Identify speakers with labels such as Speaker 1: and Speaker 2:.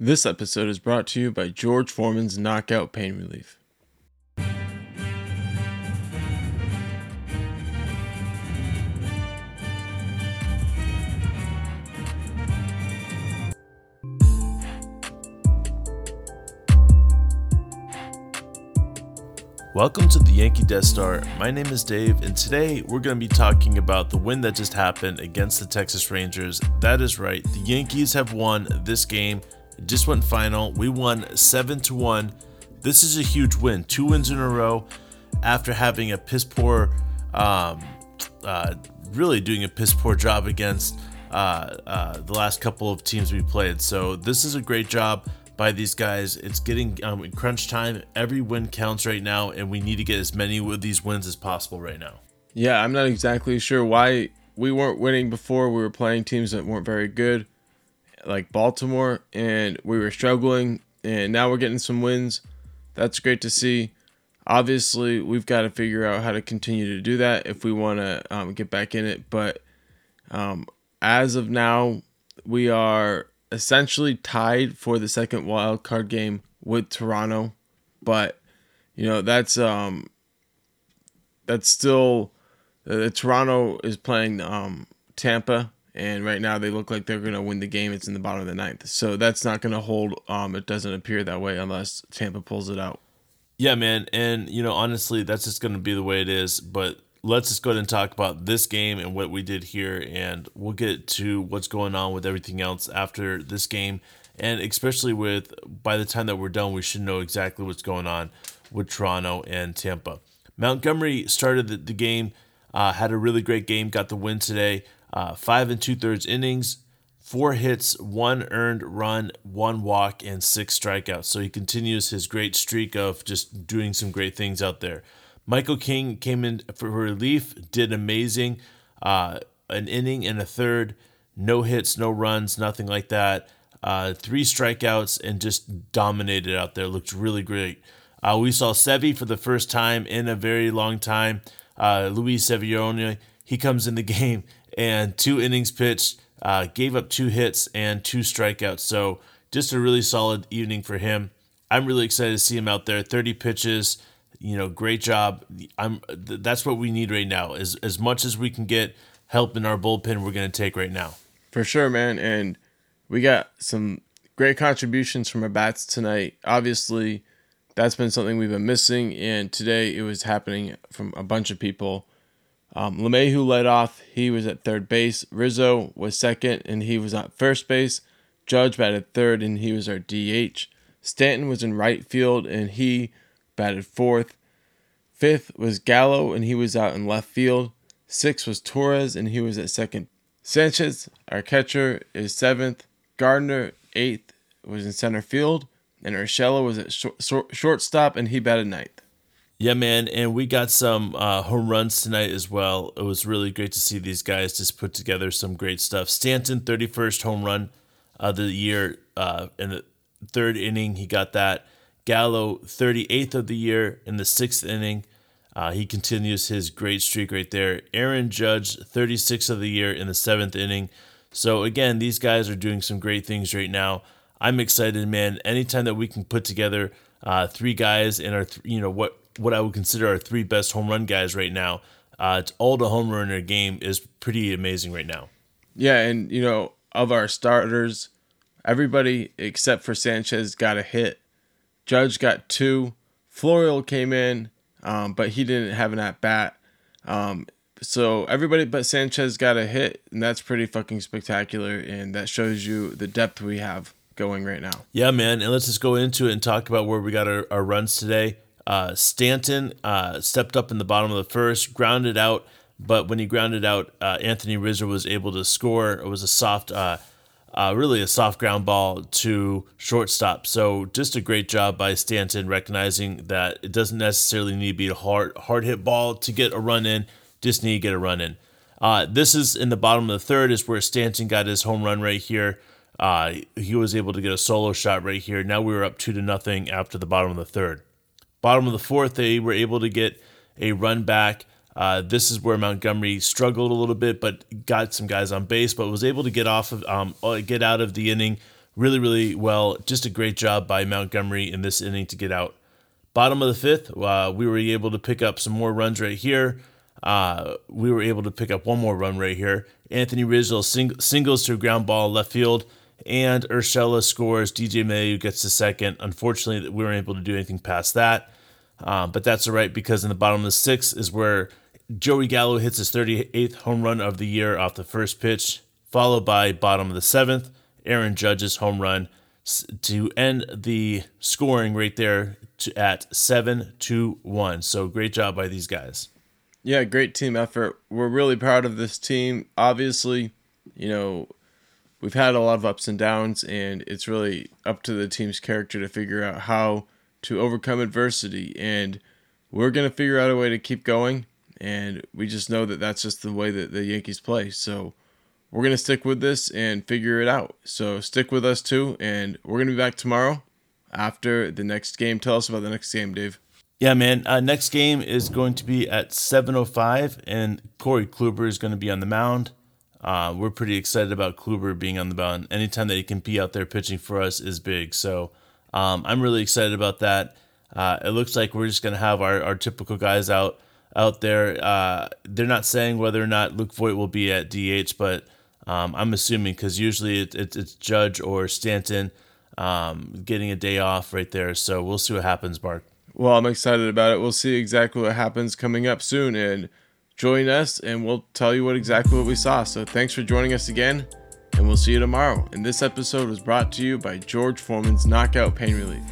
Speaker 1: This episode is brought to you by George Foreman's Knockout Pain Relief.
Speaker 2: Welcome to the Yankee Death Star. My name is Dave, and today we're going to be talking about the win that just happened against the Texas Rangers. That is right, the Yankees have won this game. Just went final. We won 7 to 1. This is a huge win. Two wins in a row after having a piss poor, um, uh, really doing a piss poor job against uh, uh, the last couple of teams we played. So, this is a great job by these guys. It's getting um, crunch time. Every win counts right now, and we need to get as many of these wins as possible right now.
Speaker 1: Yeah, I'm not exactly sure why we weren't winning before. We were playing teams that weren't very good, like Baltimore, and we were struggling, and now we're getting some wins. That's great to see. Obviously, we've got to figure out how to continue to do that if we want to um, get back in it. But um, as of now, we are essentially tied for the second wild card game with Toronto, but you know that's um that's still uh, Toronto is playing um Tampa and right now they look like they're going to win the game. It's in the bottom of the ninth, so that's not going to hold. Um, it doesn't appear that way unless Tampa pulls it out.
Speaker 2: Yeah, man, and you know honestly, that's just going to be the way it is. But let's just go ahead and talk about this game and what we did here, and we'll get to what's going on with everything else after this game. And especially with by the time that we're done, we should know exactly what's going on with Toronto and Tampa. Montgomery started the, the game, uh, had a really great game, got the win today. Uh, five and two thirds innings, four hits, one earned run, one walk, and six strikeouts. So he continues his great streak of just doing some great things out there. Michael King came in for relief, did amazing. Uh, an inning and a third, no hits, no runs, nothing like that. Uh, three strikeouts and just dominated out there. Looked really great. Uh, we saw Sevi for the first time in a very long time. Uh, Luis Severino, he comes in the game and two innings pitched, uh, gave up two hits and two strikeouts. So just a really solid evening for him. I'm really excited to see him out there. 30 pitches, you know, great job. I'm that's what we need right now. As as much as we can get help in our bullpen, we're going to take right now.
Speaker 1: For sure, man. And we got some great contributions from our bats tonight. Obviously, that's been something we've been missing, and today it was happening from a bunch of people. Um, LeMahieu led off. He was at third base. Rizzo was second, and he was at first base. Judge batted third, and he was our DH. Stanton was in right field, and he batted fourth. Fifth was Gallo, and he was out in left field. Sixth was Torres, and he was at second. Sanchez, our catcher, is seventh. Gardner, eighth, was in center field. And Urshela was at short, shortstop, and he batted ninth.
Speaker 2: Yeah, man, and we got some uh, home runs tonight as well. It was really great to see these guys just put together some great stuff. Stanton, 31st home run of the year uh, in the third inning, he got that. Gallo, 38th of the year in the sixth inning. Uh, he continues his great streak right there. Aaron Judge, 36th of the year in the seventh inning. So, again, these guys are doing some great things right now. I'm excited, man. Anytime that we can put together uh, three guys in our, th- you know, what, what I would consider our three best home run guys right now, uh, it's all the home run in our game is pretty amazing right now.
Speaker 1: Yeah, and, you know, of our starters, everybody except for Sanchez got a hit Judge got two. Florial came in, um, but he didn't have an at bat. Um, so everybody but Sanchez got a hit, and that's pretty fucking spectacular. And that shows you the depth we have going right now.
Speaker 2: Yeah, man. And let's just go into it and talk about where we got our, our runs today. Uh, Stanton uh, stepped up in the bottom of the first, grounded out, but when he grounded out, uh, Anthony Rizzo was able to score. It was a soft uh, uh, really a soft ground ball to shortstop. So just a great job by Stanton recognizing that it doesn't necessarily need to be a hard hard hit ball to get a run in. Just need to get a run in. Uh, this is in the bottom of the third is where Stanton got his home run right here. He was able to get a solo shot right here. Now we were up two to nothing after the bottom of the third. Bottom of the fourth, they were able to get a run back. Uh, this is where Montgomery struggled a little bit, but got some guys on base, but was able to get off of um, uh, get out of the inning really, really well. Just a great job by Montgomery in this inning to get out. Bottom of the fifth, uh, we were able to pick up some more runs right here. Uh, we were able to pick up one more run right here. Anthony Rizzo sing- singles to a ground ball left field, and Urshela scores. DJ LeMahieu gets the second. Unfortunately, we weren't able to do anything past that, uh, but that's all right because in the bottom of the sixth is where Joey Gallo hits his 38th home run of the year off the first pitch, followed by bottom of the seventh, Aaron Judge's home run to end the scoring right there to, at 7 to 1. So great job by these guys.
Speaker 1: Yeah, great team effort. We're really proud of this team. Obviously, you know, we've had a lot of ups and downs, and it's really up to the team's character to figure out how to overcome adversity. And we're going to figure out a way to keep going. And we just know that that's just the way that the Yankees play. So we're going to stick with this and figure it out. So stick with us too. And we're going to be back tomorrow after the next game. Tell us about the next game, Dave.
Speaker 2: Yeah, man. Uh, next game is going to be at 7:05, and Corey Kluber is going to be on the mound. Uh, we're pretty excited about Kluber being on the mound. Anytime that he can be out there pitching for us is big. So um, I'm really excited about that. Uh, it looks like we're just going to have our, our typical guys out out there. Uh, they're not saying whether or not Luke Voit will be at DH, but um, I'm assuming because usually it, it, it's Judge or Stanton um, getting a day off right there. So we'll see what happens, Mark.
Speaker 1: Well, I'm excited about it. We'll see exactly what happens coming up soon and join us and we'll tell you what exactly what we saw. So thanks for joining us again and we'll see you tomorrow. And this episode was brought to you by George Foreman's Knockout Pain Relief.